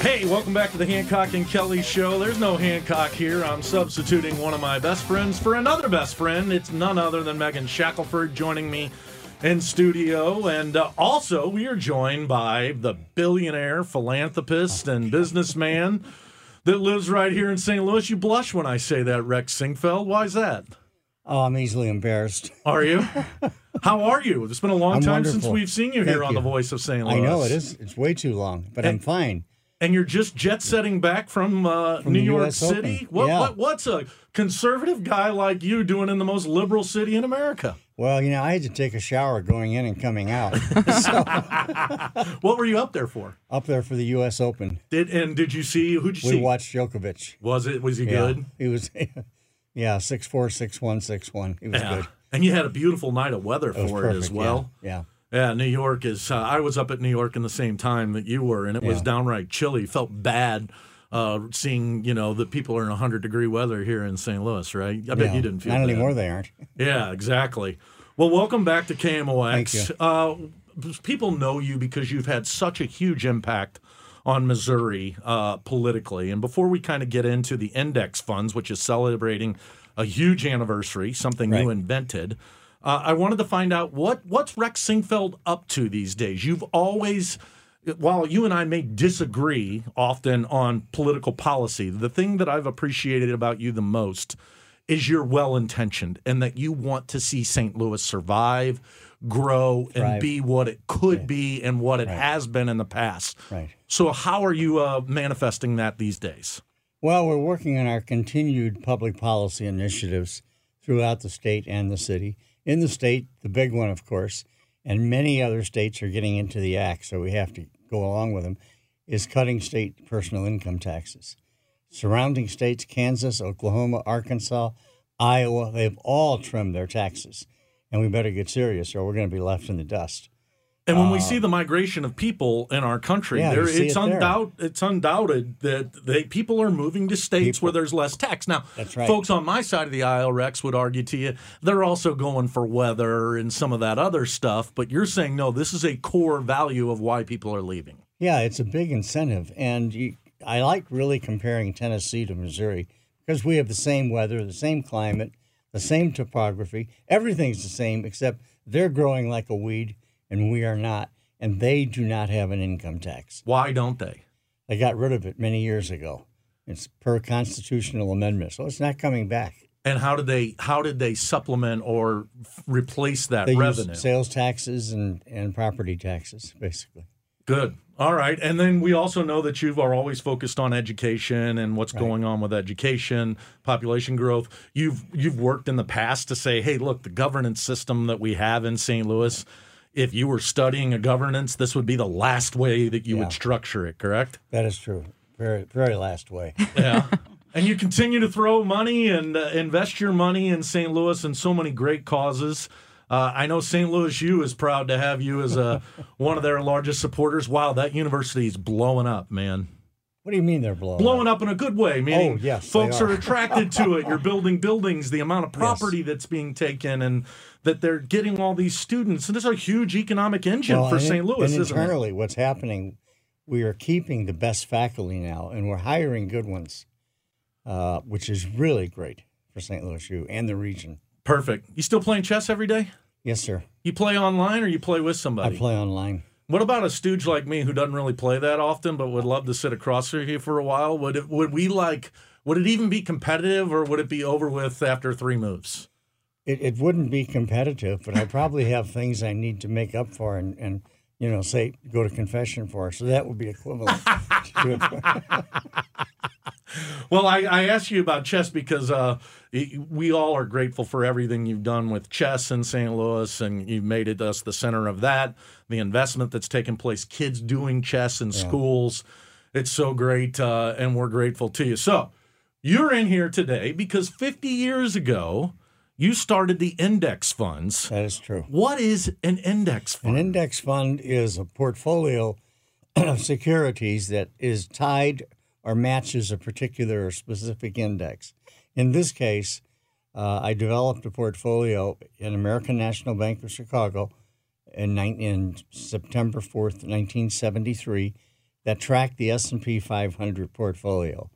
Hey, welcome back to the Hancock and Kelly Show. There's no Hancock here. I'm substituting one of my best friends for another best friend. It's none other than Megan Shackelford joining me in studio. And uh, also, we are joined by the billionaire, philanthropist, and businessman that lives right here in St. Louis. You blush when I say that, Rex Sinquefield. Why is that? Oh, I'm easily embarrassed. Are you? How are you? It's been a long I'm time wonderful. since we've seen you here on you. The Voice of St. Louis. I know it is. It's way too long, but I'm fine. And you're just jet setting back from, uh, From New York US City. What, Yeah. what what's a conservative guy like you doing in the most liberal city in America? Well, you know, I had to take a shower going in and coming out. What were you up there for? up there for the U.S. Open, Did and did you see who'd you we see? watched Djokovic. Was it was he Yeah, good? he was. Yeah, six four, six one, six one. He was Yeah. good. And you had a beautiful night of weather It for perfect. it as well. Yeah. Yeah, New York is. Uh, I was up at New York in the same time that you were, and it was downright chilly. Felt bad uh, seeing you know that people are in 100 degree weather here in St. Louis, right? I bet yeah. you didn't feel Not bad. anymore. They aren't. Yeah, exactly. Well, welcome back to KMOX. Thank you. Uh, people know you because you've had such a huge impact on Missouri uh, politically. And before we kind of get into the index funds, which is celebrating a huge anniversary, something you invented, uh, I wanted to find out what what's Rex Sinquefield up to these days. You've always while you and I may disagree often on political policy, the thing that I've appreciated about you the most is you're well intentioned and that you want to see St. Louis survive, grow, and be what it could be and what it has been in the past. Right. So, how are you uh, manifesting that these days? Well, we're working on our continued public policy initiatives throughout the state and the city. In the state, the big one, of course, and many other states are getting into the act, so we have to go along with them, is cutting state personal income taxes. Surrounding states, Kansas, Oklahoma, Arkansas, Iowa, they've all trimmed their taxes. And we better get serious or we're going to be left in the dust. And when we see the migration of people in our country, Uh, Yeah, there, it's it undoubt it's undoubted that they people are moving to states where there's less tax. Now, That's right. folks on my side of the aisle, Rex would argue to you, they're also going for weather and some of that other stuff. But you're saying no, this is a core value of why people are leaving. Yeah, it's a big incentive, and you, I like really comparing Tennessee to Missouri because we have the same weather, the same climate, the same topography. Everything's the same except they're growing like a weed, and we are not, and they do not have an income tax. Why don't they? They got rid of it many years ago. It's per constitutional amendment, so it's not coming back. And how did they how did they supplement or f- replace that They revenue? sales taxes and, and property taxes, basically. Good. All right. And then we also know that you are always focused on education and what's going on with education, population growth. You've you've worked in the past to say, hey, look, the governance system that we have in St. Louis, if you were studying a governance, this would be the last way that you Yeah. would structure it, correct? That is true. Very, very last way. Yeah. and you continue to throw money and uh, invest your money in St. Louis in so many great causes. Uh, I know St. Louis U is proud to have you as a, one of their largest supporters. Wow, that university is blowing up, man. What do you mean they're blowing? Blowing up in a good way, meaning Oh, yes, folks are. are. attracted to it. You're building buildings, the amount of property that's being taken, and that they're getting all these students. And this is a huge economic engine Well, for St. Louis, and isn't it? internally, what's happening? We are keeping the best faculty now, and we're hiring good ones, uh, which is really great for St. Louis U and the region. Perfect. You still playing chess every day? Yes, sir. You play online or you play with somebody? I play online. What about a stooge like me who doesn't really play that often, but would love to sit across from you for a while? Would it? Would we like? Would it even be competitive, or would it be over with after three moves? It, it wouldn't be competitive, but I probably have things I need to make up for and, and you know, say, go to confession for. So that would be equivalent. Well, I, I asked you about chess because uh, we all are grateful for everything you've done with chess in St. Louis, and you've made it us the center of that. The investment that's taken place, kids doing chess in schools, it's so great, uh, and we're grateful to you. So, you're in here today because 50 years ago, you started the index funds. That is true. What is an index fund? An index fund is a portfolio of securities that is tied or matches a particular or specific index. In this case, uh, I developed a portfolio in American National Bank of Chicago in, in September 4th, 1973, that tracked the S&P 500 portfolio.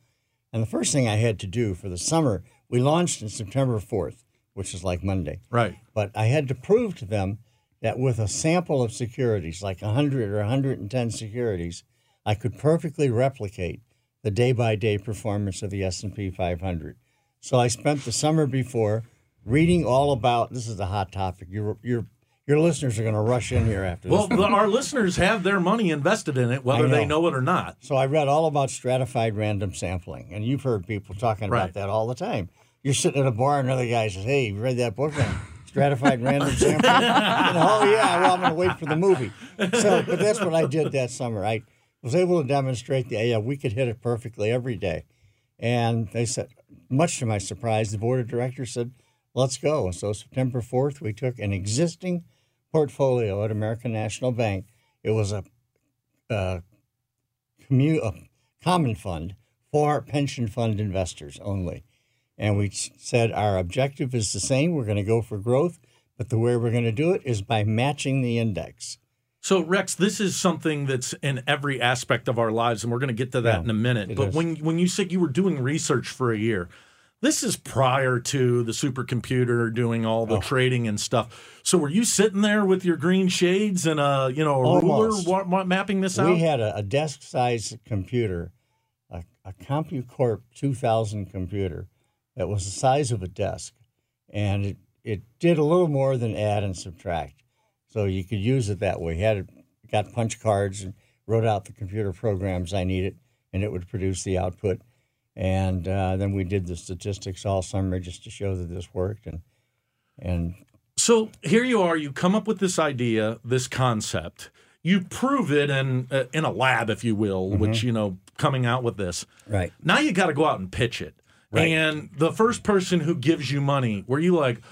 And the first thing I had to do for the summer, we launched in September 4th, which is like Monday. Right. But I had to prove to them that with a sample of securities, like 100 or 110 securities, I could perfectly replicate the day-by-day performance of the S&P 500. So I spent the summer before reading all about this is a hot topic. Your your your listeners are going to rush in here after Well, this. the, our listeners have their money invested in it, whether I they know. know it or not. So I read all about stratified random sampling, and you've heard people talking Right. about that all the time. You're sitting at a bar, and another guy says, "Hey, you read that book on stratified random sampling?" Know, oh yeah, well I'm going to wait for the movie. So, but that's what I did that summer. I was able to demonstrate that yeah, we could hit it perfectly every day, and they said, much to my surprise, the board of directors said, "Let's go." So September 4th, we took an existing portfolio at American National Bank. It was a uh, commu- a common fund for pension fund investors only. And we said our objective is the same. We're going to go for growth, but the way we're going to do it is by matching the index. So, Rex, this is something that's in every aspect of our lives, and we're going to get to that Yeah, in a minute. But is. when when you said you were doing research for a year, this is prior to the supercomputer doing all Oh. the trading and stuff. So, were you sitting there with your green shades and a you know a Almost. ruler wa- wa- mapping this out? We had a, a desk-sized computer, a, a CompuCorp 2000 computer that was the size of a desk, and it, it did a little more than add and subtract. So you could use it that way. Had it, got punch cards and wrote out the computer programs I needed, and it would produce the output. And uh, then we did the statistics all summer just to show that this worked. And and So here you are. You come up with this idea, this concept. You prove it in uh, in a lab, if you will, Mm-hmm. which you know, coming out with this. right. Now you got to go out and pitch it. Right. And the first person who gives you money, were you like,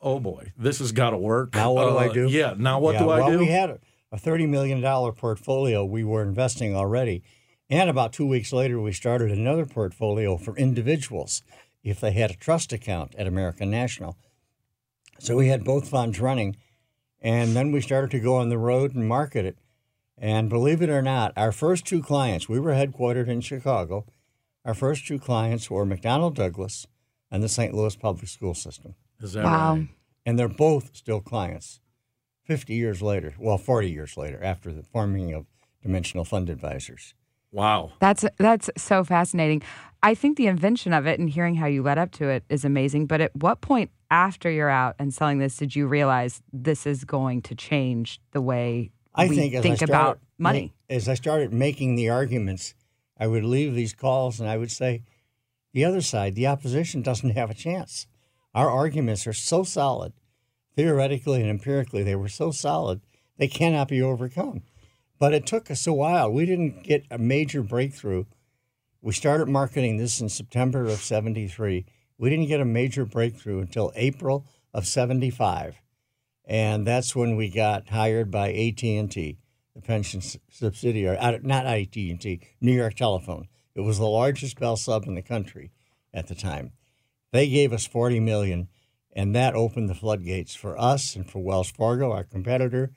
oh boy, this has got to work? Now what do I Uh, do? Yeah. Now what Yeah, do I do? well, do? we had a, a $30 million portfolio we were investing already. And about two weeks later, we started another portfolio for individuals if they had a trust account at American National. So we had both funds running. And then we started to go on the road and market it. And believe it or not, our first two clients, we were headquartered in Chicago. Our first two clients were McDonnell Douglas and the St. Louis Public School System Is that Wow. right? and they're both still clients 50 years later well 40 years later after the forming of dimensional fund advisors Wow. That's that's so fascinating. I think the invention of it and hearing how you led up to it is amazing. But at what point after you're out and selling this did you realize this is going to change the way i we think think I started, about money? as i started making the arguments i would leave these calls and i would say the other side the opposition doesn't have a chance our arguments are so solid theoretically and empirically they were so solid they cannot be overcome but it took us a while we didn't get a major breakthrough We started marketing this in September of 73. We didn't get a major breakthrough until April of 75. And that's when we got hired by AT&T, the pension subsidiary, not AT&T, New York Telephone. It was the largest Bell sub in the country at the time. They gave us 40 million and that opened the floodgates for us and for Wells Fargo, our competitor,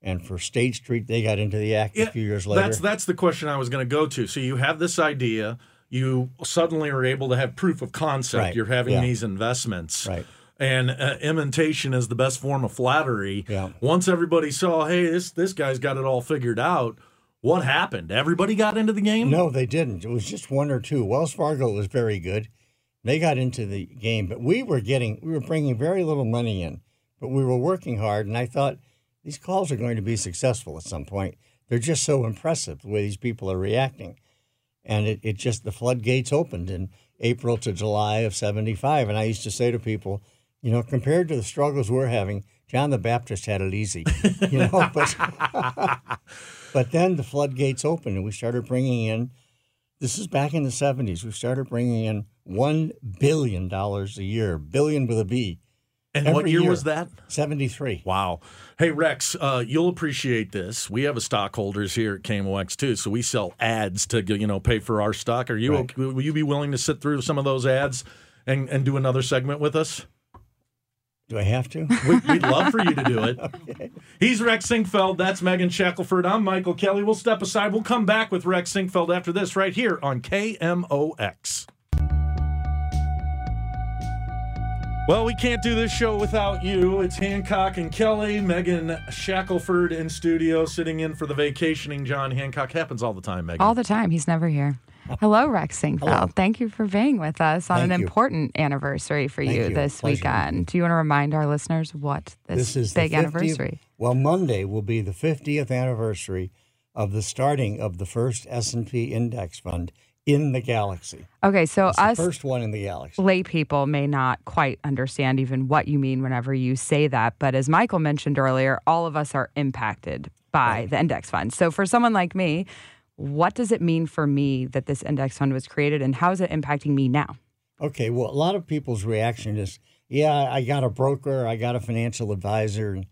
and for State Street. They got into the act a few years later. That's that's the question I was going to go to. So you have this idea, you suddenly are able to have proof of concept. Right. You're having Yeah. these investments. Right. And uh, imitation is the best form of flattery. Yeah. Once everybody saw, hey, this this guy's got it all figured out. What happened? Everybody got into the game. No, they didn't. It was just one or two. Wells Fargo was very good. They got into the game, but we were getting, we were bringing very little money in, but we were working hard. And I thought these calls are going to be successful at some point. They're just so impressive the way these people are reacting. And it, it just, the floodgates opened in April to July of 75. And I used to say to people, you know, compared to the struggles we're having, John the Baptist had it easy, you know, but, but then the floodgates opened and we started bringing in this is back in the 70s. We started bringing in $1 billion a year, billion with a B, and what year, year. was that? 73. Wow. Hey, Rex, uh, you'll appreciate this. We have a stockholders here at KMOX too, so we sell ads to you know pay for our stock. Are you Right. okay, will you be willing to sit through some of those ads and, and do another segment with us? Do I have to? We, would love for you to do it. okay. He's Rex Sinquefield. That's Megan Shackelford. I'm Michael Kelly. We'll step aside. We'll come back with Rex Sinquefield after this right here on KMOX. Well, we can't do this show without you. It's Hancock and Kelly, Megan Shackelford in studio, sitting in for the vacationing John Hancock. Happens all the time, Megan. All the time. He's never here. Hello, Rex Sinquefield. Hello. Thank you for being with us on Thank an you. important anniversary for you, you. this Pleasure. weekend. Do you want to remind our listeners what this, This is big 50th anniversary? Well, Monday will be the 50th anniversary of the starting of the first S&P index fund in the galaxy. Okay, so It's us the first one in the galaxy. lay people may not quite understand even what you mean whenever you say that. But as Michael mentioned earlier, all of us are impacted by the index fund. So for someone like me, what does it mean for me that this index fund was created and how is it impacting me now? Okay, well, a lot of people's reaction is, yeah, I got a broker, I got a financial advisor, and,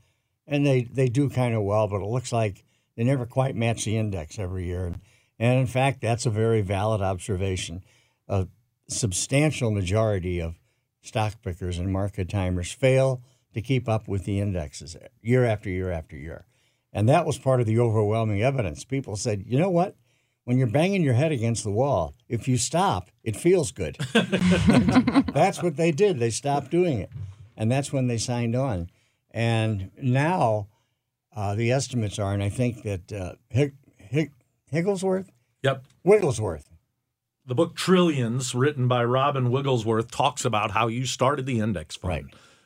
and they, they do kind of well, but it looks like they never quite match the index every year. And, and in fact, that's a very valid observation. A substantial majority of stock pickers and market timers fail to keep up with the indexes year after year after year. And that was part of the overwhelming evidence. People said, you know what? When you're banging your head against the wall, if you stop, it feels good. that's what they did. They stopped doing it. And that's when they signed on. And now uh, the estimates are, and I think that uh, Hig- Hig- Higglesworth, Yep. Wigglesworth, The book Trillions, written by Robin Wigglesworth, talks about how you started the index fund. Right.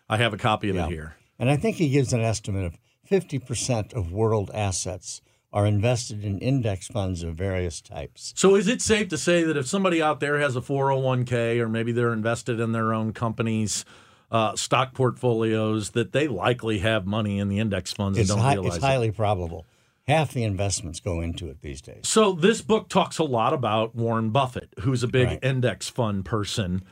I have a copy of Yeah. it here. and I think he gives an estimate of 50% of world assets are invested in index funds of various types. So, is it safe to say that if somebody out there has a 401k or maybe they're invested in their own company's uh, stock portfolios, that they likely have money in the index funds It's, and don't hi- realize it's it? highly probable. Half the investments go into it these days. So, this book talks a lot about Warren Buffett, who's a big Right. index fund person.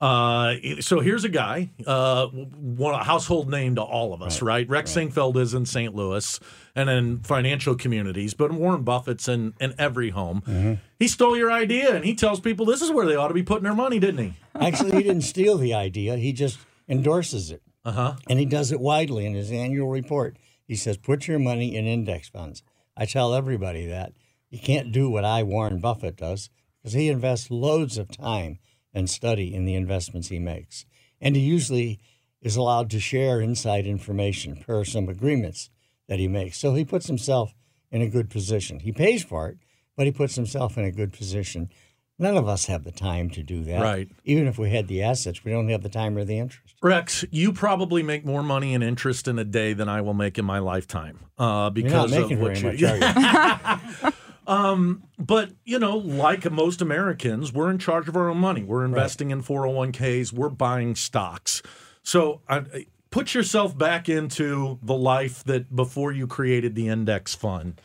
Uh, so here's a guy, uh, one a household name to all of us, right? Rex Sinquefield is in St. Louis and in financial communities, but Warren Buffett's in, in every home. Mm-hmm. He stole your idea and he tells people this is where they ought to be putting their money, didn't he? Actually, he didn't steal the idea, he just endorses it. Uh huh. And he does it widely in his annual report. He says, put your money in index funds. I tell everybody that. You can't do what I, Warren Buffett, does because he invests loads of time and study in the investments he makes. And he usually is allowed to share inside information per some agreements that he makes. So he puts himself in a good position. He pays for it, but he puts himself in a good position. None of us have the time to do that. Right. Even if we had the assets, we don't have the time or the interest. Rex, you probably make more money in interest in a day than I will make in my lifetime. Uh, You're not because making of what very you, much, are you? Um, but, you know, like most Americans, we're in charge of our own money. We're investing in 401ks, we're buying stocks. So I, put yourself back into the life that before you created the index fund.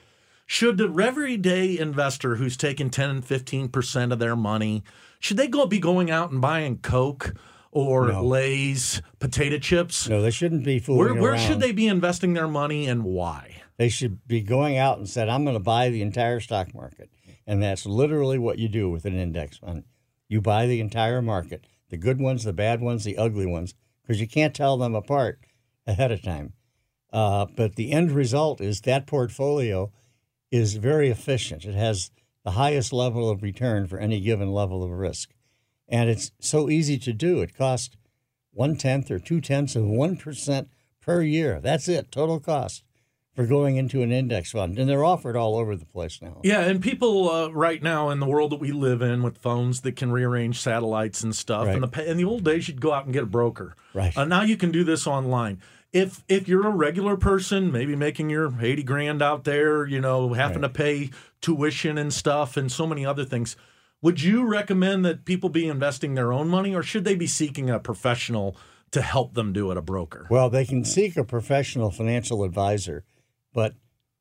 Should the everyday investor who's taking 10 and 15% of their money, should they go be going out and buying Coke or No. Lay's potato chips? No, they shouldn't be fooling Where, where should they be investing their money and why? They should be going out and said, "I'm going to buy the entire stock market," and that's literally what you do with an index fund. You buy the entire market, the good ones, the bad ones, the ugly ones, because you can't tell them apart ahead of time. Uh, but the end result is that portfolio is very efficient. It has the highest level of return for any given level of risk, and it's so easy to do. It costs one tenth or two tenths of one percent per year. That's it, total cost for going into an index fund, and they're offered all over the place now. Yeah, and people uh, right now in the world that we live in with phones that can rearrange satellites and stuff. In, the, Right. in the old days, you'd go out and get a broker. Right. Uh, now you can do this online. If if you're a regular person, maybe making your eighty grand out there, you know, having to pay tuition and stuff, and so many other things. Would you recommend that people be investing their own money, or should they be seeking a professional to help them do it, a broker? Well, they can seek a professional financial advisor, but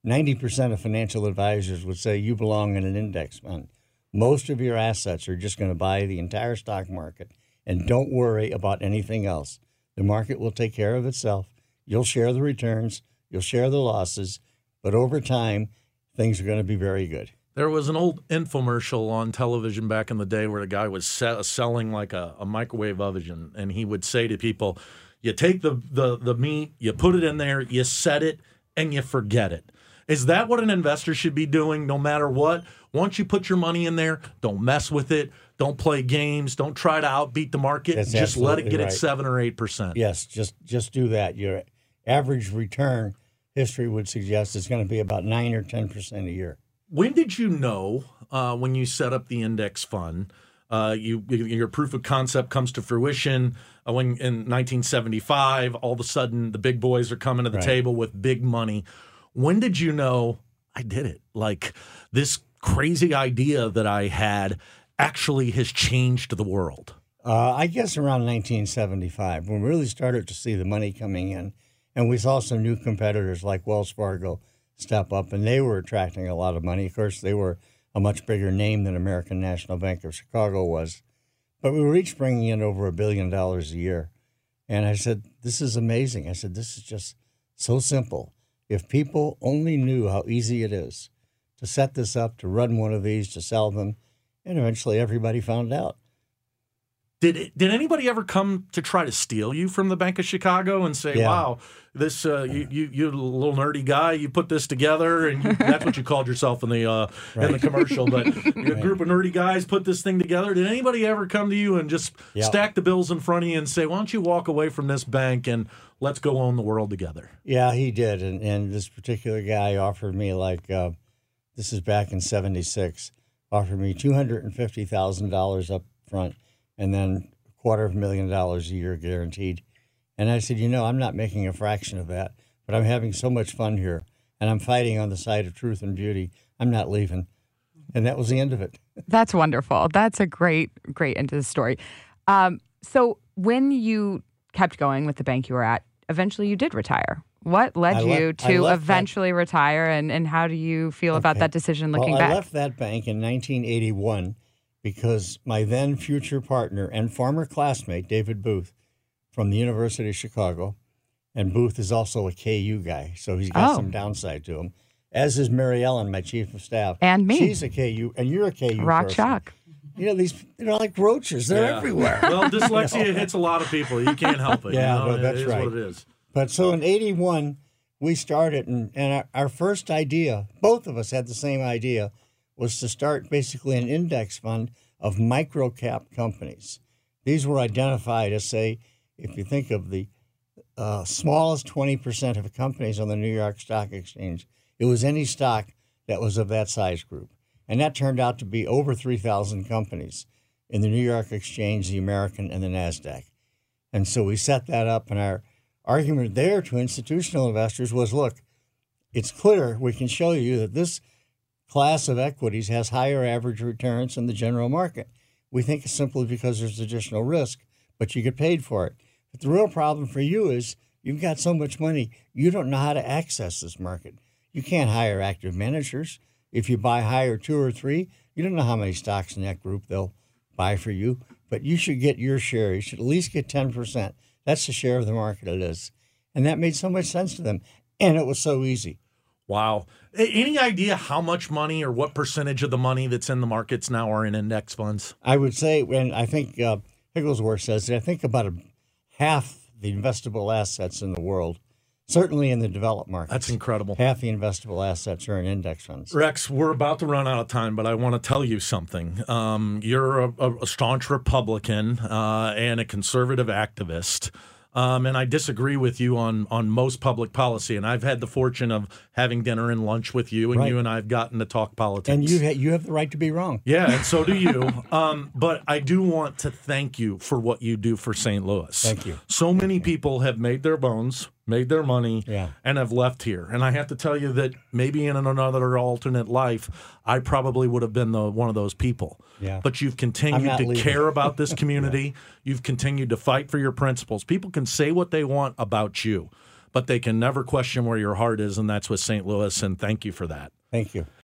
90% of financial advisors would say you belong in an index fund. Most of your assets are just going to buy the entire stock market, and don't worry about anything else. The market will take care of itself. You'll share the returns, you'll share the losses, but over time, things are going to be very good. There was an old infomercial on television back in the day where the guy was se- selling like a, a microwave oven, and he would say to people, You take the the the meat, you put it in there, you set it, and you forget it. Is that what an investor should be doing no matter what? Once you put your money in there, don't mess with it. Don't play games. Don't try to outbeat the market. That's just let it get right. at seven or eight percent. Yes, just just do that. Your average return history would suggest it's going to be about nine or ten percent a year. When did you know uh, when you set up the index fund? Uh, you your proof of concept comes to fruition uh, when in 1975. All of a sudden, the big boys are coming to the Right. table with big money. When did you know I did it? Like this crazy idea that I had actually has changed the world. Uh, I guess around 1975, when we really started to see the money coming in, and we saw some new competitors like Wells Fargo step up, and they were attracting a lot of money. Of course, they were a much bigger name than American National Bank of Chicago was, but we were each bringing in over a billion dollars a year. And I said, "This is amazing." I said, "This is just so simple. If people only knew how easy it is to set this up, to run one of these, to sell them, and eventually everybody found out." Did it, did anybody ever come to try to steal you from the Bank of Chicago and say, Yeah. "Wow, this uh, you, you you little nerdy guy, you put this together," and you, that's what you called yourself in the uh, in the commercial. But a group of nerdy guys put this thing together. Did anybody ever come to you and just Yeah. stack the bills in front of you and say, "Why don't you walk away from this bank and let's go own the world together"? Yeah, he did, and and this particular guy offered me like, uh, this is back in '76, offered me two hundred and fifty thousand dollars up front, and then a quarter of a million dollars a year guaranteed. And I said, you know, I'm not making a fraction of that, but I'm having so much fun here, and I'm fighting on the side of truth and beauty. I'm not leaving, and that was the end of it. That's wonderful. That's a great, great end to the story. Um, so when you kept going with the bank you were at, eventually you did retire. What led you to left that- eventually retire, and, and how do you feel about Okay. that decision looking well, back? I left that bank in 1981 because my then future partner and former classmate, David Booth, from the University of Chicago, and Booth is also a KU guy, so he's got Oh. some downside to him. As is Mary Ellen, my chief of staff, And me. She's a KU, and you're a KU. Rock person. Shock. You know these, they're like roaches. They're Yeah. everywhere. Well, dyslexia hits a lot of people. You can't help it. Yeah, you know? no, that's it is right. what it is. But so in 81, we started, and, and our, our first idea, both of us had the same idea, was to start basically an index fund of micro cap companies. These were identified as, say, if you think of the uh, smallest 20% of companies on the New York Stock Exchange, it was any stock that was of that size group. And that turned out to be over 3,000 companies in the New York Exchange, the American, and the NASDAQ. And so we set that up, and our argument there to institutional investors was look, it's clear we can show you that this class of equities has higher average returns than the general market. We think it's simply because there's additional risk, but you get paid for it. But the real problem for you is you've got so much money, you don't know how to access this market. You can't hire active managers. If you buy higher two or three, you don't know how many stocks in that group they'll buy for you, but you should get your share. You should at least get 10%. That's the share of the market it is. And that made so much sense to them. And it was so easy. Wow. Any idea how much money or what percentage of the money that's in the markets now are in index funds? I would say, and I think uh, Higglesworth says that I think about a, half the investable assets in the world, certainly in the developed markets, That's incredible. half the investable assets are in index funds. Rex, we're about to run out of time, but I want to tell you something. Um, you're a, a, a staunch Republican uh, and a conservative activist. Um, and I disagree with you on on most public policy. And I've had the fortune of having dinner and lunch with you, and Right. you and I've gotten to talk politics. And you, ha- you have the right to be wrong. Yeah, and so do you. Um, but I do want to thank you for what you do for St. Louis. Thank you. So many people have made their bones, made their money, Yeah. and have left here. And I have to tell you that maybe in another alternate life, I probably would have been the one of those people. Yeah. But you've continued to leaving. care about this community. You've continued to fight for your principles. People can say what they want about you, but they can never question where your heart is, and that's with St. Louis. And thank you for that. Thank you.